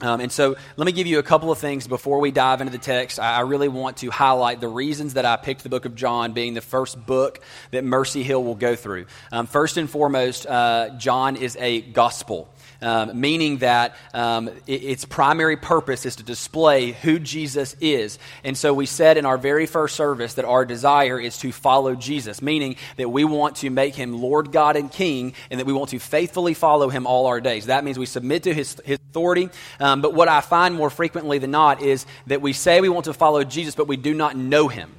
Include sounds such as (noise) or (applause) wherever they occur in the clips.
Um, and so let me give you a couple of things before we dive into the text. I, really want to highlight the reasons that I picked the book of John being the first book that Mercy Hill will go through. Um, first and foremost, uh, John is a gospel um, meaning that um, it, its primary purpose is to display who Jesus is. And so we said in our very first service that our desire is to follow Jesus, meaning that we want to make him Lord God and King, and that we want to faithfully follow him all our days. That means we submit to his, his authority. Um, but what I find more frequently than not is that we say we want to follow Jesus, but we do not know him.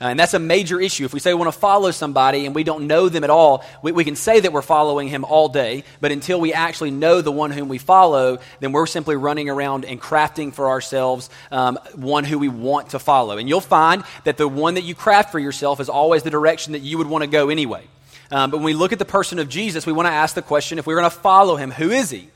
Uh, and that's a major issue. If we say we want to follow somebody and we don't know them at all, we, we, can say that we're following him all day, but until we actually know the one whom we follow, then we're simply running around and crafting for ourselves um, one who we want to follow. And you'll find that the one that you craft for yourself is always the direction that you would want to go anyway. Um, but when we look at the person of Jesus, we want to ask the question if we're going to follow him, who is he?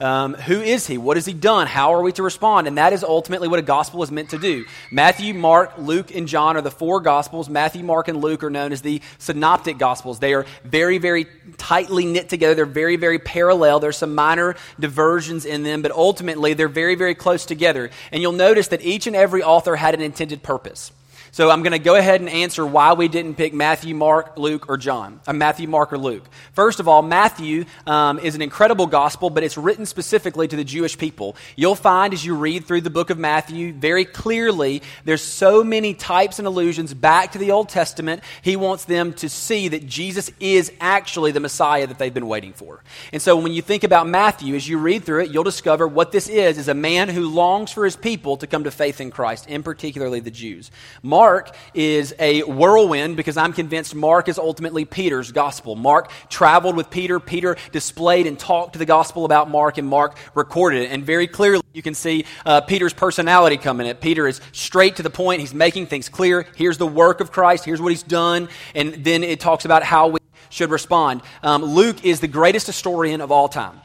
Um, who is he? What has he done? How are we to respond? And that is ultimately what a gospel is meant to do. Matthew, Mark, Luke, and John are the four gospels. Matthew, Mark, and Luke are known as the synoptic gospels. They are very, very tightly knit together. They're very, very parallel. There's some minor diversions in them, but ultimately they're very, very close together. And you'll notice that each and every author had an intended purpose. So I'm going to go ahead and answer why we didn't pick Matthew, Mark, Luke, or John. Uh, Matthew, Mark, or Luke. First of all, Matthew um, is an incredible gospel, but it's written specifically to the Jewish people. You'll find as you read through the book of Matthew very clearly there's so many types and allusions back to the Old Testament. He wants them to see that Jesus is actually the Messiah that they've been waiting for. And so when you think about Matthew, as you read through it, you'll discover what this is is a man who longs for his people to come to faith in Christ, in particularly the Jews. Mark Mark is a whirlwind because I'm convinced Mark is ultimately Peter's gospel. Mark traveled with Peter. Peter displayed and talked to the gospel about Mark, and Mark recorded it. And very clearly, you can see uh, Peter's personality coming in. Peter is straight to the point. He's making things clear. Here's the work of Christ. Here's what he's done. And then it talks about how we should respond. Um, Luke is the greatest historian of all time.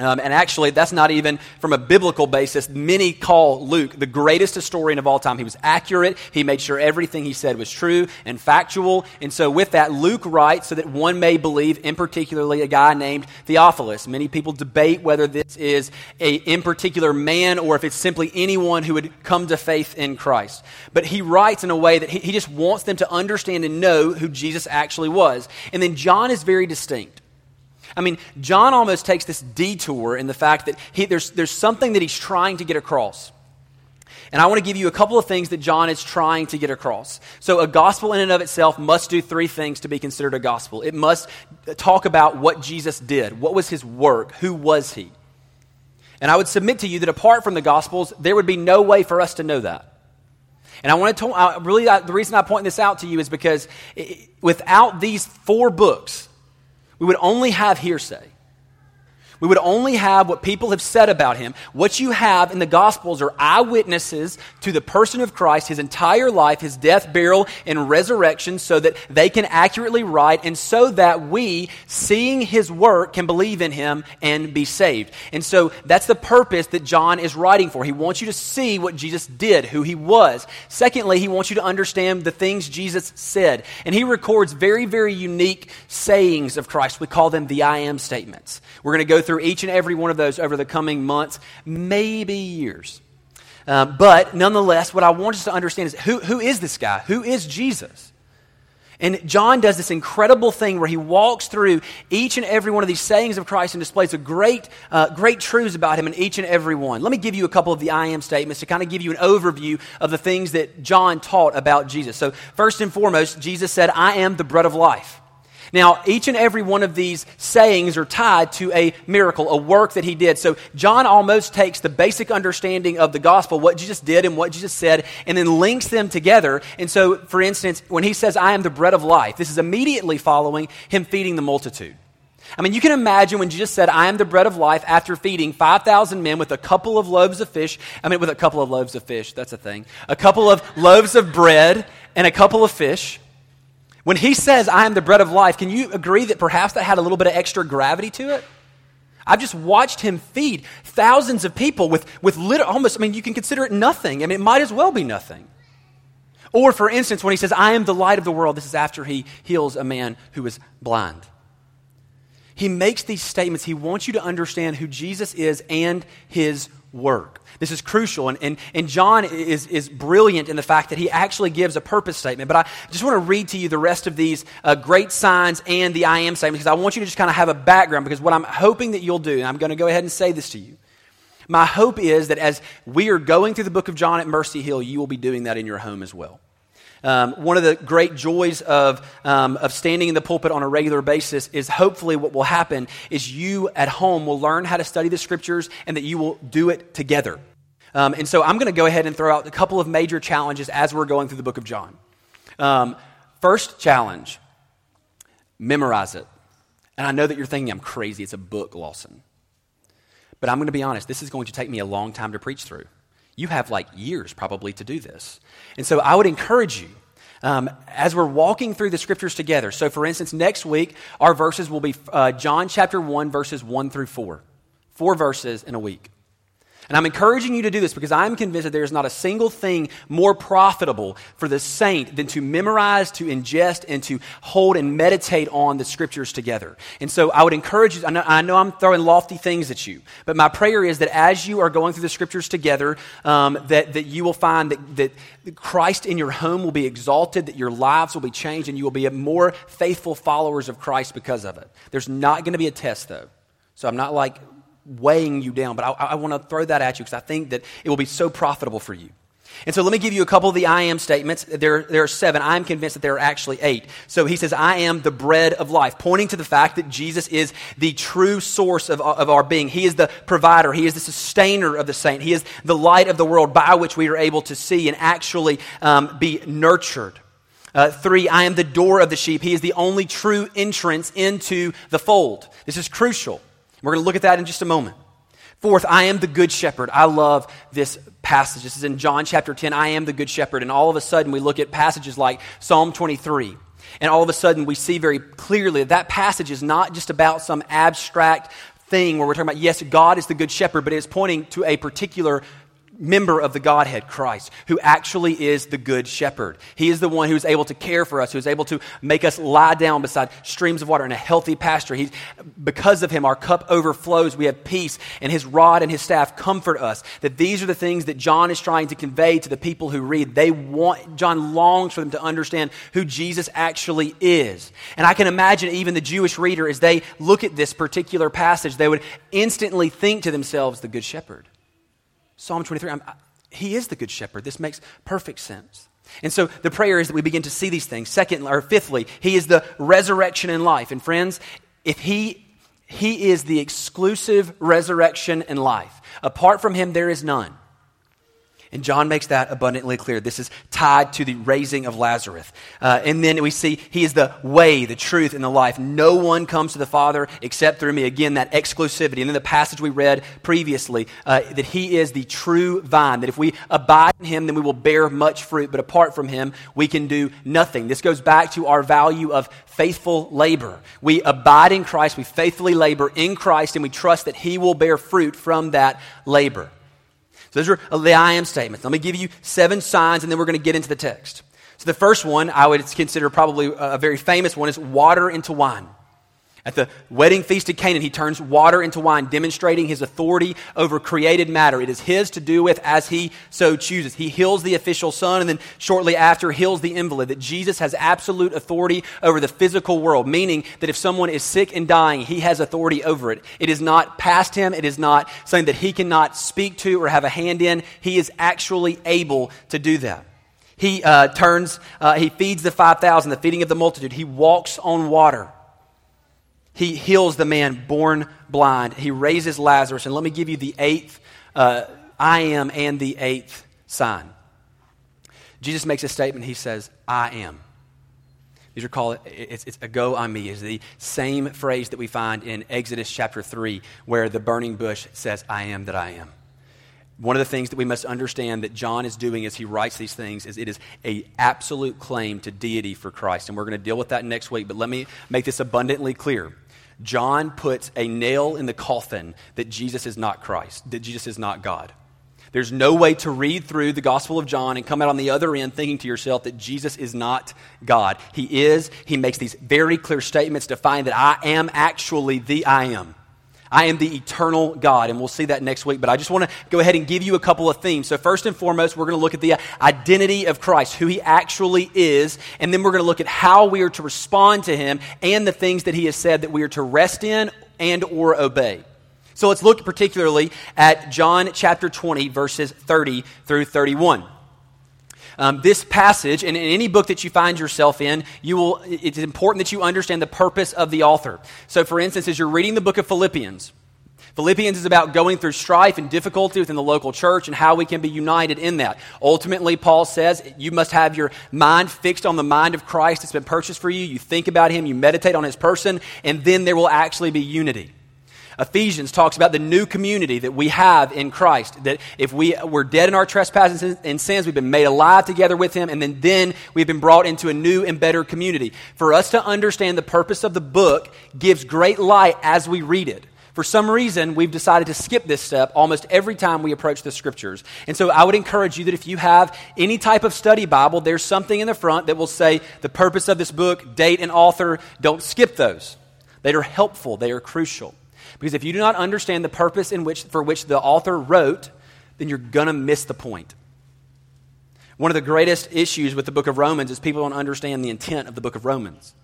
Um, and actually, that's not even from a biblical basis. Many call Luke the greatest historian of all time. He was accurate. He made sure everything he said was true and factual. And so, with that, Luke writes so that one may believe, in particularly, a guy named Theophilus. Many people debate whether this is a in particular man or if it's simply anyone who would come to faith in Christ. But he writes in a way that he, he just wants them to understand and know who Jesus actually was. And then John is very distinct. I mean, John almost takes this detour in the fact that he, there's, there's something that he's trying to get across. And I want to give you a couple of things that John is trying to get across. So, a gospel in and of itself must do three things to be considered a gospel. It must talk about what Jesus did, what was his work, who was he. And I would submit to you that apart from the gospels, there would be no way for us to know that. And I want to, I really, the reason I point this out to you is because without these four books, we would only have hearsay. We would only have what people have said about him. What you have in the Gospels are eyewitnesses to the person of Christ, his entire life, his death, burial, and resurrection, so that they can accurately write, and so that we, seeing his work, can believe in him and be saved. And so that's the purpose that John is writing for. He wants you to see what Jesus did, who he was. Secondly, he wants you to understand the things Jesus said. And he records very, very unique sayings of Christ. We call them the I am statements. We're going to go through each and every one of those over the coming months, maybe years. Uh, but nonetheless, what I want us to understand is who, who is this guy? Who is Jesus? And John does this incredible thing where he walks through each and every one of these sayings of Christ and displays a great, uh, great truths about him in each and every one. Let me give you a couple of the I am statements to kind of give you an overview of the things that John taught about Jesus. So, first and foremost, Jesus said, I am the bread of life. Now, each and every one of these sayings are tied to a miracle, a work that he did. So, John almost takes the basic understanding of the gospel, what Jesus did and what Jesus said, and then links them together. And so, for instance, when he says, I am the bread of life, this is immediately following him feeding the multitude. I mean, you can imagine when Jesus said, I am the bread of life, after feeding 5,000 men with a couple of loaves of fish. I mean, with a couple of loaves of fish, that's a thing. A couple of loaves of bread and a couple of fish. When he says, I am the bread of life, can you agree that perhaps that had a little bit of extra gravity to it? I've just watched him feed thousands of people with, with little, almost, I mean, you can consider it nothing. I mean, it might as well be nothing. Or, for instance, when he says, I am the light of the world, this is after he heals a man who is blind. He makes these statements. He wants you to understand who Jesus is and his work. This is crucial. And, and, and John is, is brilliant in the fact that he actually gives a purpose statement. But I just want to read to you the rest of these uh, great signs and the I am statement because I want you to just kind of have a background. Because what I'm hoping that you'll do, and I'm going to go ahead and say this to you. My hope is that as we are going through the book of John at Mercy Hill, you will be doing that in your home as well. Um, one of the great joys of, um, of standing in the pulpit on a regular basis is hopefully what will happen is you at home will learn how to study the scriptures and that you will do it together. Um, and so I'm going to go ahead and throw out a couple of major challenges as we're going through the book of John. Um, first challenge memorize it. And I know that you're thinking I'm crazy. It's a book, Lawson. But I'm going to be honest, this is going to take me a long time to preach through. You have like years probably to do this. And so I would encourage you um, as we're walking through the scriptures together. So, for instance, next week, our verses will be uh, John chapter 1, verses 1 through 4. Four verses in a week. And I'm encouraging you to do this because I'm convinced that there is not a single thing more profitable for the saint than to memorize, to ingest, and to hold and meditate on the scriptures together. And so I would encourage you, I know, I know I'm throwing lofty things at you, but my prayer is that as you are going through the scriptures together, um, that, that you will find that, that Christ in your home will be exalted, that your lives will be changed, and you will be more faithful followers of Christ because of it. There's not going to be a test, though. So I'm not like weighing you down, but I, I want to throw that at you because I think that it will be so profitable for you. And so let me give you a couple of the I am statements. There, there are seven. I'm convinced that there are actually eight. So he says, I am the bread of life, pointing to the fact that Jesus is the true source of, of our being. He is the provider. He is the sustainer of the saint. He is the light of the world by which we are able to see and actually um, be nurtured. Uh, three, I am the door of the sheep. He is the only true entrance into the fold. This is crucial. We're going to look at that in just a moment. Fourth, I am the good shepherd. I love this passage. This is in John chapter 10. I am the good shepherd. And all of a sudden, we look at passages like Psalm 23. And all of a sudden, we see very clearly that that passage is not just about some abstract thing where we're talking about, yes, God is the good shepherd, but it is pointing to a particular member of the Godhead, Christ, who actually is the good shepherd. He is the one who is able to care for us, who is able to make us lie down beside streams of water in a healthy pasture. He's, because of him, our cup overflows. We have peace, and his rod and his staff comfort us. That these are the things that John is trying to convey to the people who read. They want, John longs for them to understand who Jesus actually is. And I can imagine even the Jewish reader, as they look at this particular passage, they would instantly think to themselves, the good shepherd. Psalm 23, I'm, he is the good shepherd. This makes perfect sense. And so the prayer is that we begin to see these things. Second, or fifthly, he is the resurrection in life. And friends, if he he is the exclusive resurrection in life. Apart from him, there is none. And John makes that abundantly clear. This is tied to the raising of Lazarus. Uh, and then we see he is the way, the truth, and the life. No one comes to the Father except through me. Again, that exclusivity. And then the passage we read previously, uh, that he is the true vine, that if we abide in him, then we will bear much fruit. But apart from him, we can do nothing. This goes back to our value of faithful labor. We abide in Christ, we faithfully labor in Christ, and we trust that he will bear fruit from that labor. So those are the I am statements. Let me give you seven signs, and then we're going to get into the text. So the first one I would consider probably a very famous one is water into wine. At the wedding feast at Canaan, he turns water into wine, demonstrating his authority over created matter. It is his to do with as he so chooses. He heals the official son and then shortly after heals the invalid. That Jesus has absolute authority over the physical world, meaning that if someone is sick and dying, he has authority over it. It is not past him, it is not something that he cannot speak to or have a hand in. He is actually able to do that. He uh, turns, uh, he feeds the 5,000, the feeding of the multitude. He walks on water. He heals the man born blind. He raises Lazarus. And let me give you the eighth uh, I am and the eighth sign. Jesus makes a statement. He says, I am. These are called, it's, it's ego eimi, is the same phrase that we find in Exodus chapter 3, where the burning bush says, I am that I am. One of the things that we must understand that John is doing as he writes these things is it is a absolute claim to deity for Christ. And we're going to deal with that next week, but let me make this abundantly clear. John puts a nail in the coffin that Jesus is not Christ, that Jesus is not God. There's no way to read through the Gospel of John and come out on the other end thinking to yourself that Jesus is not God. He is. He makes these very clear statements to find that I am actually the I am. I am the eternal God, and we'll see that next week. But I just want to go ahead and give you a couple of themes. So, first and foremost, we're going to look at the uh, identity of Christ, who he actually is, and then we're going to look at how we are to respond to him and the things that he has said that we are to rest in and or obey. So, let's look particularly at John chapter 20, verses 30 through 31. Um, this passage, and in any book that you find yourself in, you will, it's important that you understand the purpose of the author. So, for instance, as you're reading the book of Philippians, Philippians is about going through strife and difficulty within the local church and how we can be united in that. Ultimately, Paul says you must have your mind fixed on the mind of Christ that's been purchased for you. You think about him, you meditate on his person, and then there will actually be unity. Ephesians talks about the new community that we have in Christ. That if we were dead in our trespasses and sins, we've been made alive together with Him, and then, then we've been brought into a new and better community. For us to understand the purpose of the book gives great light as we read it. For some reason, we've decided to skip this step almost every time we approach the scriptures. And so I would encourage you that if you have any type of study Bible, there's something in the front that will say the purpose of this book, date, and author. Don't skip those. They are helpful, they are crucial. Because if you do not understand the purpose in which, for which the author wrote, then you're going to miss the point. One of the greatest issues with the book of Romans is people don't understand the intent of the book of Romans.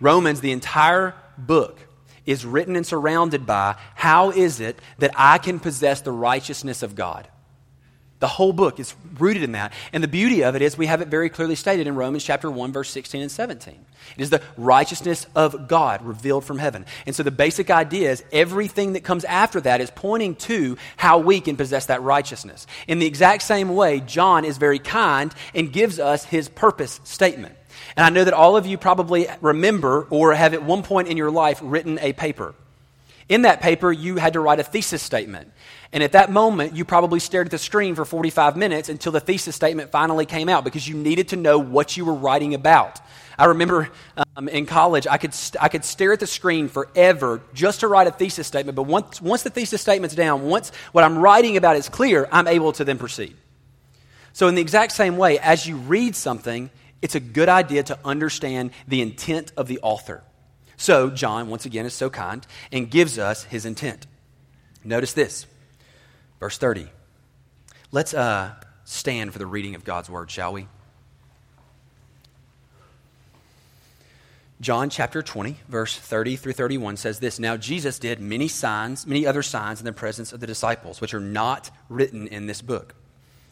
Romans, the entire book, is written and surrounded by how is it that I can possess the righteousness of God? The whole book is rooted in that. And the beauty of it is we have it very clearly stated in Romans chapter 1 verse 16 and 17. It is the righteousness of God revealed from heaven. And so the basic idea is everything that comes after that is pointing to how we can possess that righteousness. In the exact same way, John is very kind and gives us his purpose statement. And I know that all of you probably remember or have at one point in your life written a paper. In that paper, you had to write a thesis statement. And at that moment, you probably stared at the screen for 45 minutes until the thesis statement finally came out because you needed to know what you were writing about. I remember um, in college, I could, st- I could stare at the screen forever just to write a thesis statement. But once, once the thesis statement's down, once what I'm writing about is clear, I'm able to then proceed. So, in the exact same way, as you read something, it's a good idea to understand the intent of the author. So, John, once again, is so kind and gives us his intent. Notice this Verse 30. Let's uh, stand for the reading of God's word, shall we? John chapter 20, verse 30 through 31 says this Now Jesus did many signs, many other signs in the presence of the disciples, which are not written in this book.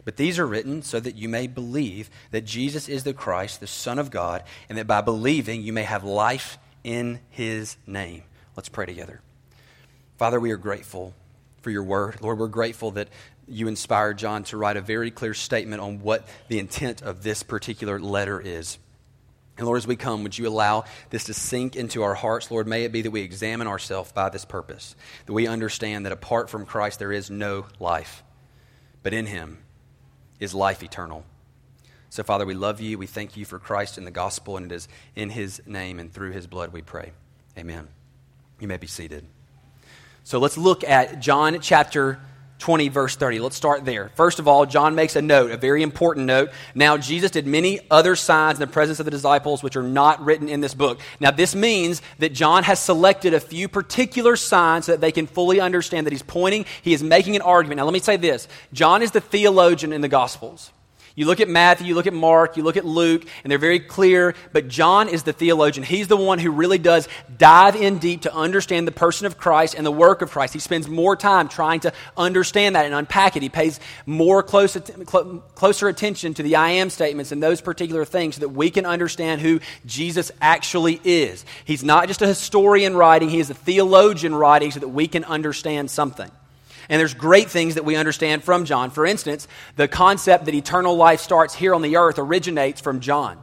But these are written so that you may believe that Jesus is the Christ, the Son of God, and that by believing you may have life in his name. Let's pray together. Father, we are grateful for your word. Lord, we're grateful that you inspired John to write a very clear statement on what the intent of this particular letter is. And Lord, as we come, would you allow this to sink into our hearts? Lord, may it be that we examine ourselves by this purpose, that we understand that apart from Christ there is no life, but in him is life eternal. So, Father, we love you. We thank you for Christ and the gospel, and it is in his name and through his blood we pray. Amen. You may be seated. So let's look at John chapter 20, verse 30. Let's start there. First of all, John makes a note, a very important note. Now, Jesus did many other signs in the presence of the disciples, which are not written in this book. Now, this means that John has selected a few particular signs so that they can fully understand that he's pointing, he is making an argument. Now, let me say this John is the theologian in the Gospels. You look at Matthew, you look at Mark, you look at Luke, and they're very clear, but John is the theologian. He's the one who really does dive in deep to understand the person of Christ and the work of Christ. He spends more time trying to understand that and unpack it. He pays more close, cl- closer attention to the I am statements and those particular things so that we can understand who Jesus actually is. He's not just a historian writing, he is a theologian writing so that we can understand something. And there's great things that we understand from John. For instance, the concept that eternal life starts here on the earth originates from John.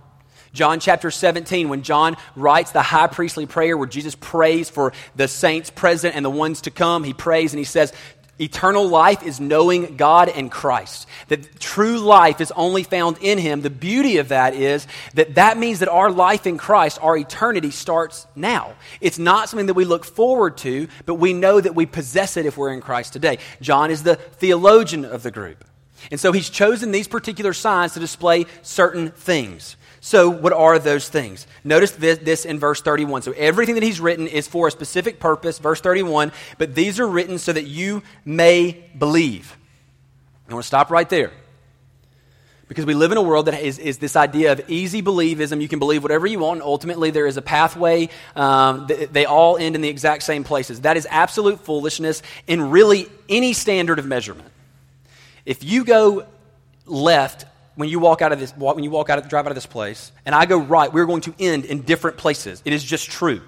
John chapter 17, when John writes the high priestly prayer where Jesus prays for the saints present and the ones to come, he prays and he says, Eternal life is knowing God and Christ. That true life is only found in Him. The beauty of that is that that means that our life in Christ, our eternity starts now. It's not something that we look forward to, but we know that we possess it if we're in Christ today. John is the theologian of the group. And so he's chosen these particular signs to display certain things. So, what are those things? Notice this, this, in verse 31. So, everything that he's written is for a specific purpose, verse 31, but these are written so that you may believe. I want to stop right there. Because we live in a world that is, is this idea of easy believism. You can believe whatever you want, and ultimately there is a pathway. Um, they, they all end in the exact same places. That is absolute foolishness in really any standard of measurement. If you go left when you walk out of this, when you walk out of, drive out of this place, and I go right, we're going to end in different places. It is just true.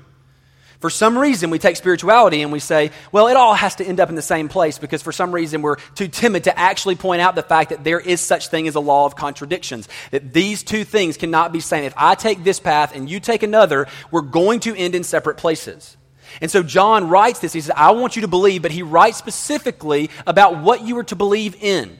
For some reason, we take spirituality and we say, well, it all has to end up in the same place because for some reason we're too timid to actually point out the fact that there is such thing as a law of contradictions. That these two things cannot be same. If I take this path and you take another, we're going to end in separate places. And so John writes this. He says, I want you to believe, but he writes specifically about what you are to believe in.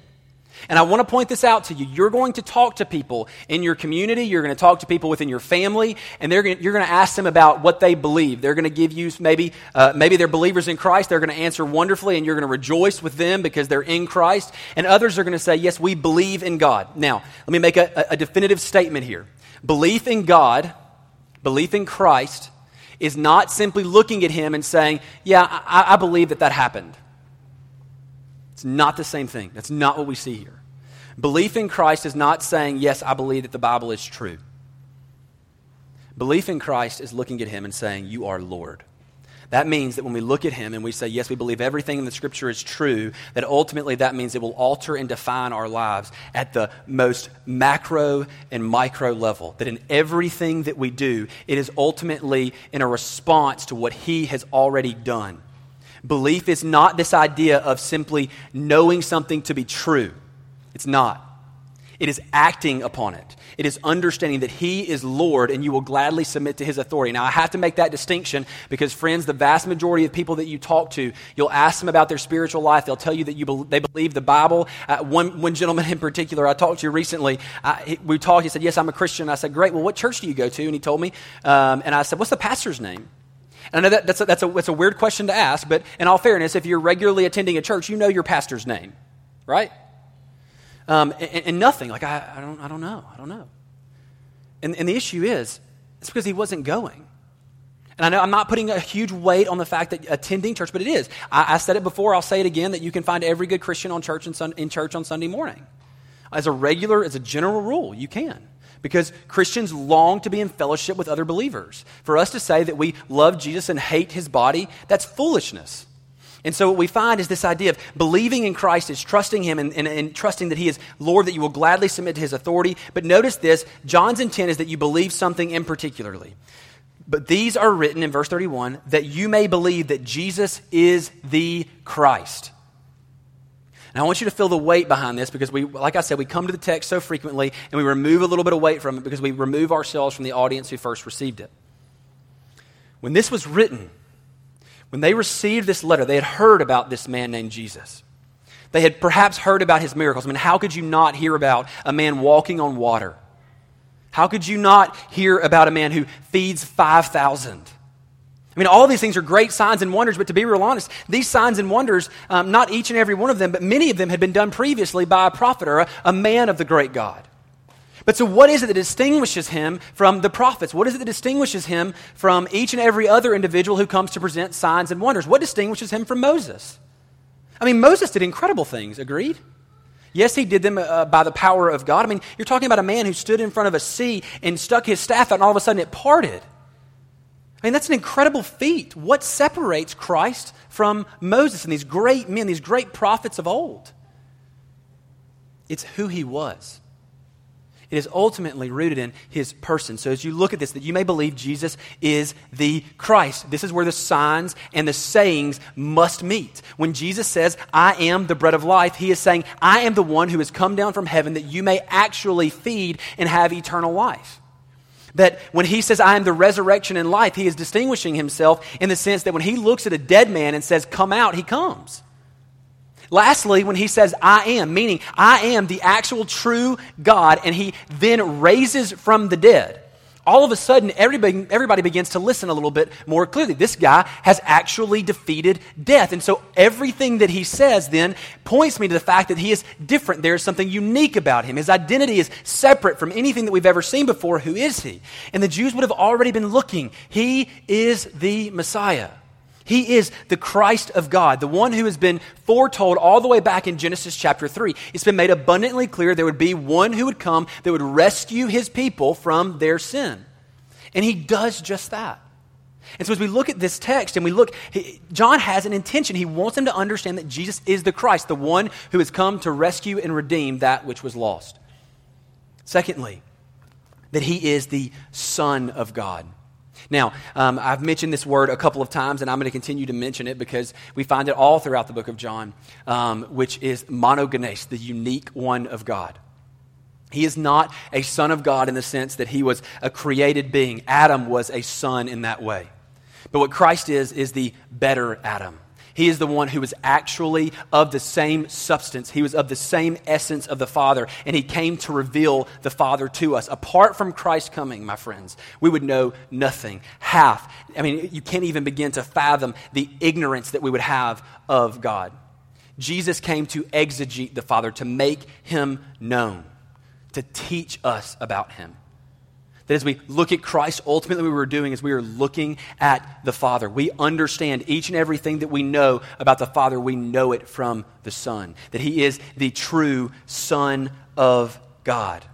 And I want to point this out to you. You're going to talk to people in your community, you're going to talk to people within your family, and they're going you're going to ask them about what they believe. They're going to give you maybe, uh, maybe they're believers in Christ. They're going to answer wonderfully, and you're going to rejoice with them because they're in Christ. And others are going to say, Yes, we believe in God. Now, let me make a, a definitive statement here. Belief in God, belief in Christ, is not simply looking at him and saying, Yeah, I, I believe that that happened. It's not the same thing. That's not what we see here. Belief in Christ is not saying, Yes, I believe that the Bible is true. Belief in Christ is looking at him and saying, You are Lord. That means that when we look at him and we say, yes, we believe everything in the scripture is true, that ultimately that means it will alter and define our lives at the most macro and micro level. That in everything that we do, it is ultimately in a response to what he has already done. Belief is not this idea of simply knowing something to be true. It's not. It is acting upon it. It is understanding that He is Lord and you will gladly submit to His authority. Now, I have to make that distinction because, friends, the vast majority of people that you talk to, you'll ask them about their spiritual life. They'll tell you that you be- they believe the Bible. Uh, one, one gentleman in particular I talked to recently, I, we talked, he said, Yes, I'm a Christian. I said, Great. Well, what church do you go to? And he told me. Um, and I said, What's the pastor's name? And I know that, that's, a, that's, a, that's a weird question to ask, but in all fairness, if you're regularly attending a church, you know your pastor's name, right? Um, and, and, nothing. Like, I, I, don't, I don't know. I don't know. And, and the issue is, it's because he wasn't going. And I know I'm not putting a huge weight on the fact that attending church, but it is. I, I said it before, I'll say it again, that you can find every good Christian on church sun, in church on Sunday morning. As a regular, as a general rule, you can. Because Christians long to be in fellowship with other believers. For us to say that we love Jesus and hate his body, that's foolishness. And so, what we find is this idea of believing in Christ is trusting Him and, and, and, trusting that He is Lord, that you will gladly submit to His authority. But notice this John's intent is that you believe something in particularly. But these are written in verse 31 that you may believe that Jesus is the Christ. And I want you to feel the weight behind this because we, like I said, we come to the text so frequently and we remove a little bit of weight from it because we remove ourselves from the audience who first received it. When this was written, when they received this letter, they had heard about this man named Jesus. They had perhaps heard about his miracles. I mean, how could you not hear about a man walking on water? How could you not hear about a man who feeds 5,000? I mean, all these things are great signs and wonders, but to be real honest, these signs and wonders, um, not each and every one of them, but many of them had been done previously by a prophet or a, a man of the great God. But so, what is it that distinguishes him from the prophets? What is it that distinguishes him from each and every other individual who comes to present signs and wonders? What distinguishes him from Moses? I mean, Moses did incredible things, agreed? Yes, he did them uh, by the power of God. I mean, you're talking about a man who stood in front of a sea and stuck his staff out, and all of a sudden it parted. I mean, that's an incredible feat. What separates Christ from Moses and these great men, these great prophets of old? It's who he was. It is ultimately rooted in his person. So as you look at this, that you may believe Jesus is the Christ. This is where the signs and the sayings must meet. When Jesus says, I am the bread of life, he is saying, I am the one who has come down from heaven that you may actually feed and have eternal life. That when he says, I am the resurrection and life, he is distinguishing himself in the sense that when he looks at a dead man and says, Come out, he comes. Lastly, when he says, I am, meaning I am the actual true God, and he then raises from the dead, all of a sudden everybody, everybody begins to listen a little bit more clearly. This guy has actually defeated death. And so everything that he says then points me to the fact that he is different. There is something unique about him. His identity is separate from anything that we've ever seen before. Who is he? And the Jews would have already been looking. He is the Messiah. He is the Christ of God, the one who has been foretold all the way back in Genesis chapter 3. It's been made abundantly clear there would be one who would come that would rescue his people from their sin. And he does just that. And so, as we look at this text and we look, he, John has an intention. He wants them to understand that Jesus is the Christ, the one who has come to rescue and redeem that which was lost. Secondly, that he is the Son of God. Now, um, I've mentioned this word a couple of times, and I'm going to continue to mention it because we find it all throughout the book of John, um, which is monogenes, the unique one of God. He is not a son of God in the sense that he was a created being. Adam was a son in that way. But what Christ is, is the better Adam. He is the one who was actually of the same substance. He was of the same essence of the Father, and He came to reveal the Father to us. Apart from Christ coming, my friends, we would know nothing. Half. I mean, you can't even begin to fathom the ignorance that we would have of God. Jesus came to exegete the Father, to make Him known, to teach us about Him. That as we look at Christ, ultimately what we're doing is we are looking at the Father. We understand each and everything that we know about the Father, we know it from the Son. That He is the true Son of God.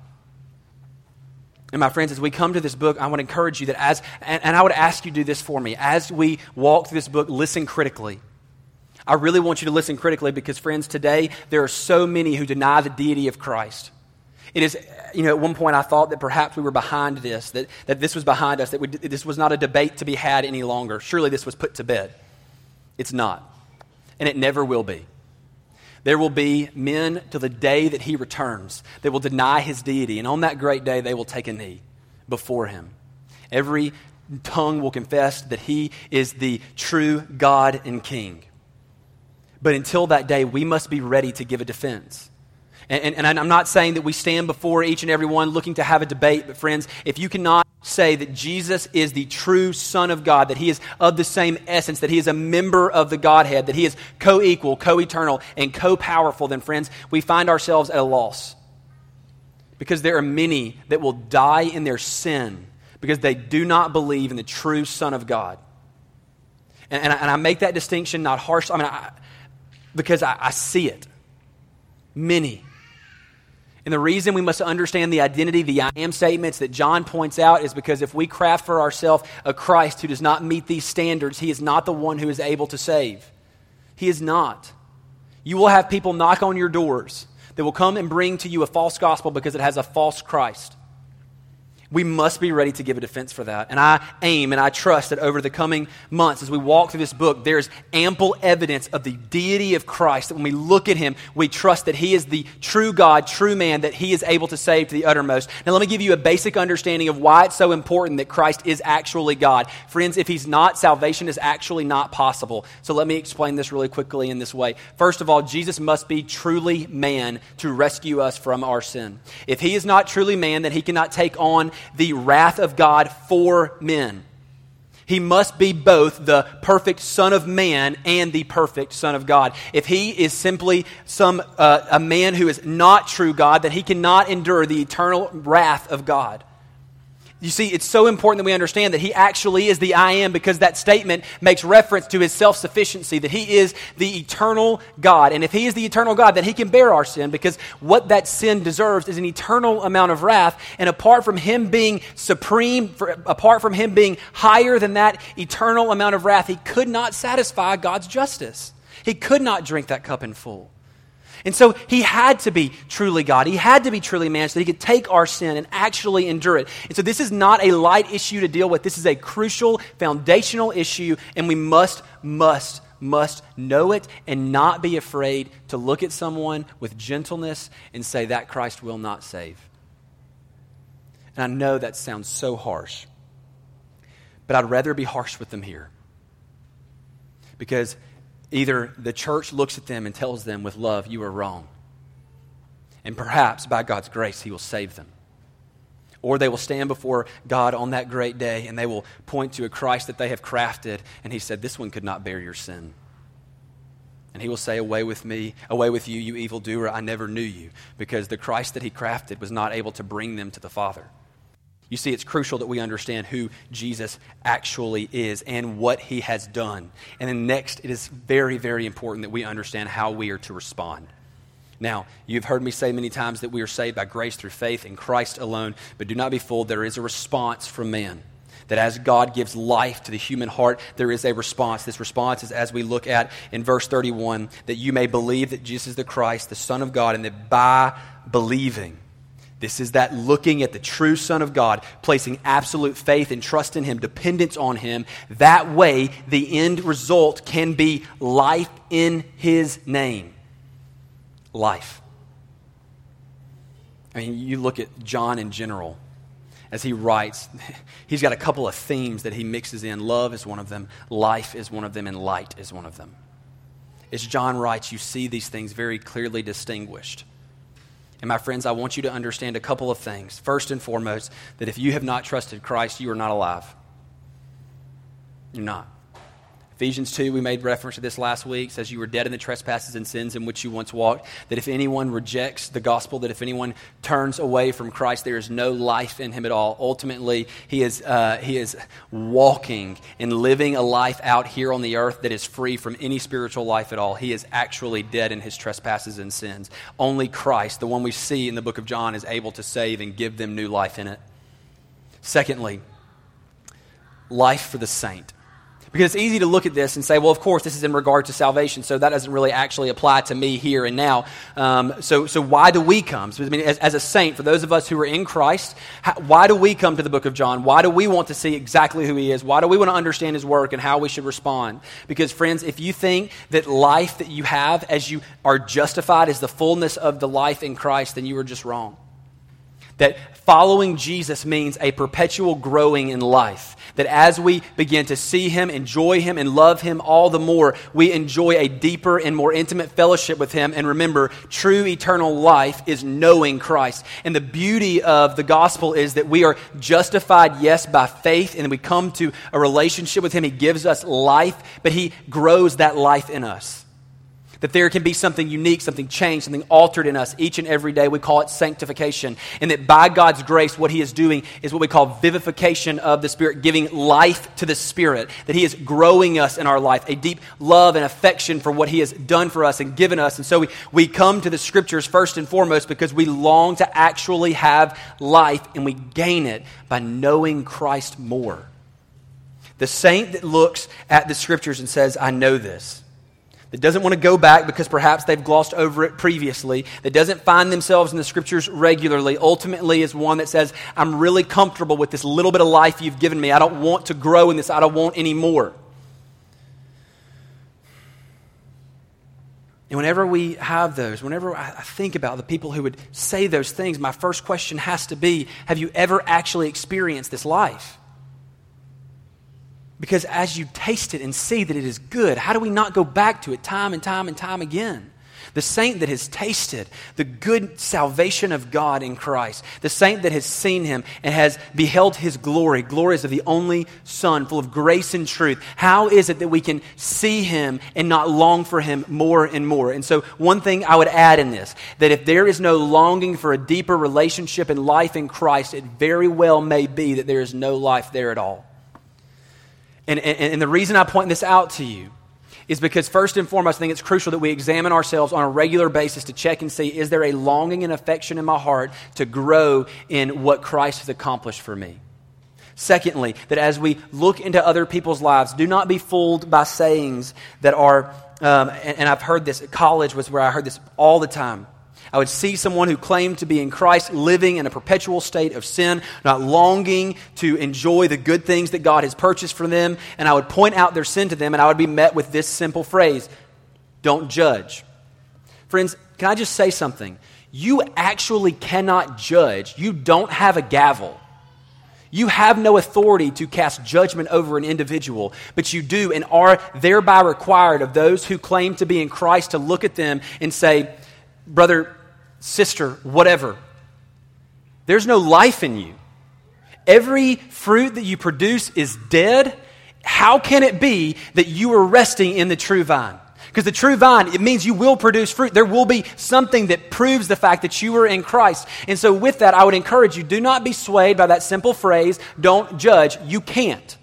And my friends, as we come to this book, I want to encourage you that as, and, and I would ask you to do this for me, as we walk through this book, listen critically. I really want you to listen critically because, friends, today there are so many who deny the deity of Christ. It is, you know, at one point I thought that perhaps we were behind this, that, that this was behind us, that we, this was not a debate to be had any longer. Surely this was put to bed. It's not. And it never will be. There will be men till the day that he returns that will deny his deity. And on that great day, they will take a knee before him. Every tongue will confess that he is the true God and King. But until that day, we must be ready to give a defense. And, and, and, I'm not saying that we stand before each and every one looking to have a debate, but friends, if you cannot say that Jesus is the true Son of God, that he is of the same essence, that he is a member of the Godhead, that he is co equal, co eternal, and co powerful, then, friends, we find ourselves at a loss. Because there are many that will die in their sin because they do not believe in the true Son of God. And, and, I, and I, make that distinction not harsh, I mean, I, because I, I see it. Many and the reason we must understand the identity, the I am statements that John points out, is because if we craft for ourselves a Christ who does not meet these standards, he is not the one who is able to save. He is not. You will have people knock on your doors that will come and bring to you a false gospel because it has a false Christ. We must be ready to give a defense for that. And I aim and I trust that over the coming months, as we walk through this book, there's ample evidence of the deity of Christ. That when we look at him, we trust that he is the true God, true man, that he is able to save to the uttermost. Now, let me give you a basic understanding of why it's so important that Christ is actually God. Friends, if he's not, salvation is actually not possible. So let me explain this really quickly in this way. First of all, Jesus must be truly man to rescue us from our sin. If he is not truly man, then he cannot take on the wrath of God for men. He must be both the perfect Son of Man and the perfect Son of God. If he is simply some uh, a man who is not true God, then he cannot endure the eternal wrath of God. You see, it's so important that we understand that he actually is the I am because that statement makes reference to his self sufficiency, that he is the eternal God. And if he is the eternal God, then he can bear our sin because what that sin deserves is an eternal amount of wrath. And apart from him being supreme, for, apart from him being higher than that eternal amount of wrath, he could not satisfy God's justice. He could not drink that cup in full. And so he had to be truly God. He had to be truly man so that he could take our sin and actually endure it. And so this is not a light issue to deal with. This is a crucial, foundational issue, and we must, must, must know it and not be afraid to look at someone with gentleness and say, That Christ will not save. And I know that sounds so harsh, but I'd rather be harsh with them here. Because Either the church looks at them and tells them with love, you are wrong. And perhaps by God's grace, He will save them. Or they will stand before God on that great day and they will point to a Christ that they have crafted. And he said, This one could not bear your sin. And he will say, Away with me, away with you, you evildoer, I never knew you. Because the Christ that he crafted was not able to bring them to the Father. You see, it's crucial that we understand who Jesus actually is and what he has done. And then next, it is very, very important that we understand how we are to respond. Now, you've heard me say many times that we are saved by grace through faith in Christ alone, but do not be fooled. There is a response from man. That as God gives life to the human heart, there is a response. This response is as we look at in verse 31 that you may believe that Jesus is the Christ, the Son of God, and that by believing, this is that looking at the true Son of God, placing absolute faith and trust in Him, dependence on Him. That way, the end result can be life in His name. Life. I mean, you look at John in general as he writes, (laughs) he's got a couple of themes that he mixes in. Love is one of them, life is one of them, and light is one of them. As John writes, you see these things very clearly distinguished. And my friends, I want you to understand a couple of things. First and foremost, that if you have not trusted Christ, you are not alive. You're not. Ephesians 2, we made reference to this last week, says you were dead in the trespasses and sins in which you once walked. That if anyone rejects the gospel, that if anyone turns away from Christ, there is no life in him at all. Ultimately, he is, uh, he is walking and living a life out here on the earth that is free from any spiritual life at all. He is actually dead in his trespasses and sins. Only Christ, the one we see in the book of John, is able to save and give them new life in it. Secondly, life for the saint. Because it's easy to look at this and say, well, of course, this is in regard to salvation, so that doesn't really actually apply to me here and now. Um, so, so why do we come? So, I mean, as, as, a saint, for those of us who are in Christ, how, why do we come to the book of John? Why do we want to see exactly who he is? Why do we want to understand his work and how we should respond? Because, friends, if you think that life that you have as you are justified is the fullness of the life in Christ, then you are just wrong. That following Jesus means a perpetual growing in life. That as we begin to see Him, enjoy Him, and love Him all the more, we enjoy a deeper and more intimate fellowship with Him. And remember, true eternal life is knowing Christ. And the beauty of the gospel is that we are justified, yes, by faith, and we come to a relationship with Him. He gives us life, but He grows that life in us. That there can be something unique, something changed, something altered in us each and every day. We call it sanctification. And that by God's grace, what He is doing is what we call vivification of the Spirit, giving life to the Spirit. That He is growing us in our life, a deep love and affection for what He has done for us and given us. And so we, we come to the Scriptures first and foremost because we long to actually have life and we gain it by knowing Christ more. The saint that looks at the Scriptures and says, I know this that doesn't want to go back because perhaps they've glossed over it previously, that doesn't find themselves in the scriptures regularly, ultimately is one that says, I'm really comfortable with this little bit of life you've given me. I don't want to grow in this, I don't want any more. And whenever we have those, whenever I think about the people who would say those things, my first question has to be Have you ever actually experienced this life? Because as you taste it and see that it is good, how do we not go back to it time and time and time again? The saint that has tasted the good salvation of God in Christ, the saint that has seen him and has beheld his glory, glories of the only Son, full of grace and truth. How is it that we can see him and not long for him more and more? And so, one thing I would add in this that if there is no longing for a deeper relationship and life in Christ, it very well may be that there is no life there at all. And, and, and the reason I point this out to you is because, first and foremost, I think it's crucial that we examine ourselves on a regular basis to check and see is there a longing and affection in my heart to grow in what Christ has accomplished for me? Secondly, that as we look into other people's lives, do not be fooled by sayings that are, um, and, and I've heard this college, was where I heard this all the time. I would see someone who claimed to be in Christ living in a perpetual state of sin, not longing to enjoy the good things that God has purchased for them, and I would point out their sin to them, and I would be met with this simple phrase Don't judge. Friends, can I just say something? You actually cannot judge, you don't have a gavel. You have no authority to cast judgment over an individual, but you do and are thereby required of those who claim to be in Christ to look at them and say, Brother, sister, whatever. There's no life in you. every fruit that you produce is dead, how can it be that you are resting in the true vine? Because the true vine, it means you will produce fruit. There will be something that proves the fact that you are in Christ. And so, with that, I would encourage you do not be swayed by that simple phrase, don't judge. You can't.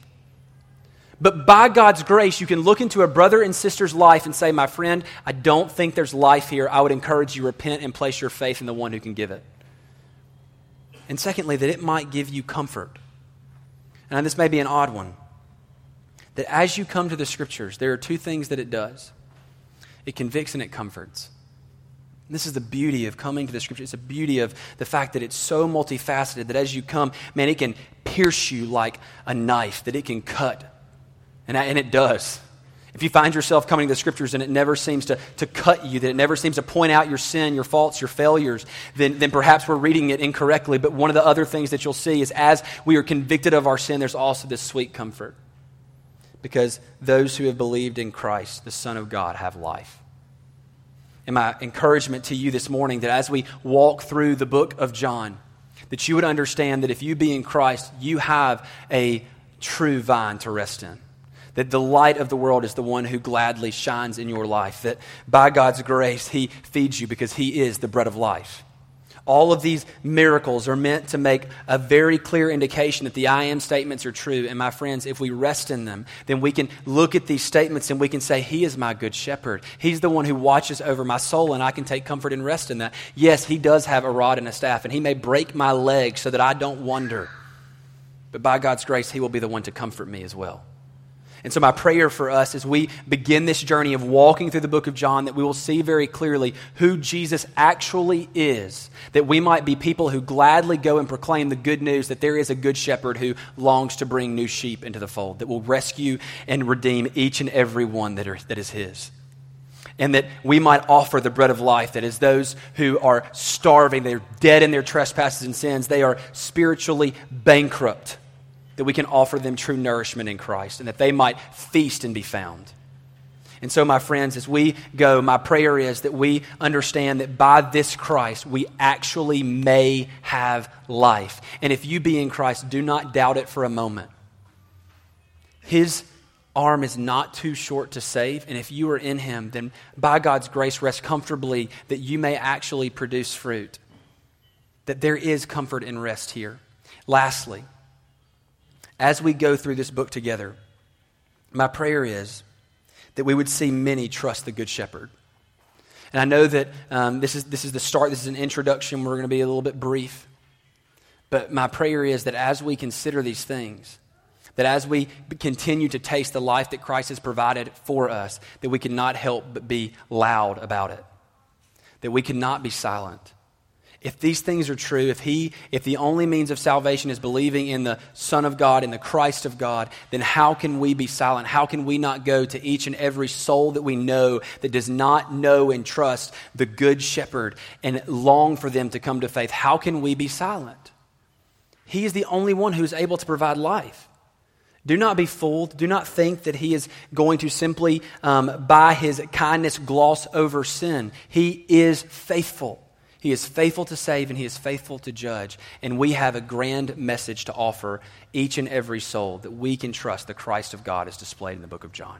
But by God's grace, you can look into a brother and sister's life and say, My friend, I don't think there's life here. I would encourage you repent and place your faith in the one who can give it. And secondly, that it might give you comfort. And this may be an odd one. That as you come to the scriptures, there are two things that it does it convicts and it comforts. This is the beauty of coming to the scripture. It's the beauty of the fact that it's so multifaceted that as you come, man, it can pierce you like a knife, that it can cut and, and it does. If you find yourself coming to the scriptures and it never seems to, to cut you, that it never seems to point out your sin, your faults, your failures, then, then perhaps we're reading it incorrectly. But one of the other things that you'll see is as we are convicted of our sin, there's also this sweet comfort. Because those who have believed in Christ, the Son of God, have life. And my encouragement to you this morning that as we walk through the book of John, that you would understand that if you be in Christ, you have a true vine to rest in that the light of the world is the one who gladly shines in your life, that by God's grace, He feeds you because He is the bread of life. All of these miracles are meant to make a very clear indication that the I am statements are true. And my friends, if we rest in them, then we can look at these statements and we can say, He is my good shepherd. He's the one who watches over my soul, and I can take comfort and rest in that. Yes, He does have a rod and a staff, and He may break my leg so that I don't wonder. But by God's grace, He will be the one to comfort me as well. And so, my prayer for us as we begin this journey of walking through the book of John, that we will see very clearly who Jesus actually is, that we might be people who gladly go and proclaim the good news that there is a good shepherd who longs to bring new sheep into the fold, that will rescue and redeem each and every one that, are, that is his. And that we might offer the bread of life, that is those who are starving, they're dead in their trespasses and sins, they are spiritually bankrupt that we can offer them true nourishment in Christ and that they might feast and be found. And so, my friends, as we go, my prayer is that we understand that by this Christ, we actually may have life. And if you be in Christ, do not doubt it for a moment. His arm is not too short to save. And if you are in Him, then by God's grace, rest comfortably that you may actually produce fruit. That there is comfort and rest here. Lastly, as we go through this book together, my prayer is that we would see many trust the Good Shepherd. And I know that um, this, is, this is the start, this is an introduction. We're going to be a little bit brief. But my prayer is that as we consider these things, that as we continue to taste the life that Christ has provided for us, that we cannot help but be loud about it, that we cannot be silent if these things are true, if he if the only means of salvation is believing in the Son of God, in the Christ of God, then how can we be silent? How can we not go to each and every soul that we know that does not know and trust the good shepherd and long for them to come to faith? How can we be silent? He is the only one who is able to provide life. Do not be fooled. Do not think that he is going to simply, um, by his kindness, gloss over sin. He is faithful. He is faithful to save and He is faithful to judge. And we have a grand message to offer each and every soul that we can trust the Christ of God is displayed in the book of John.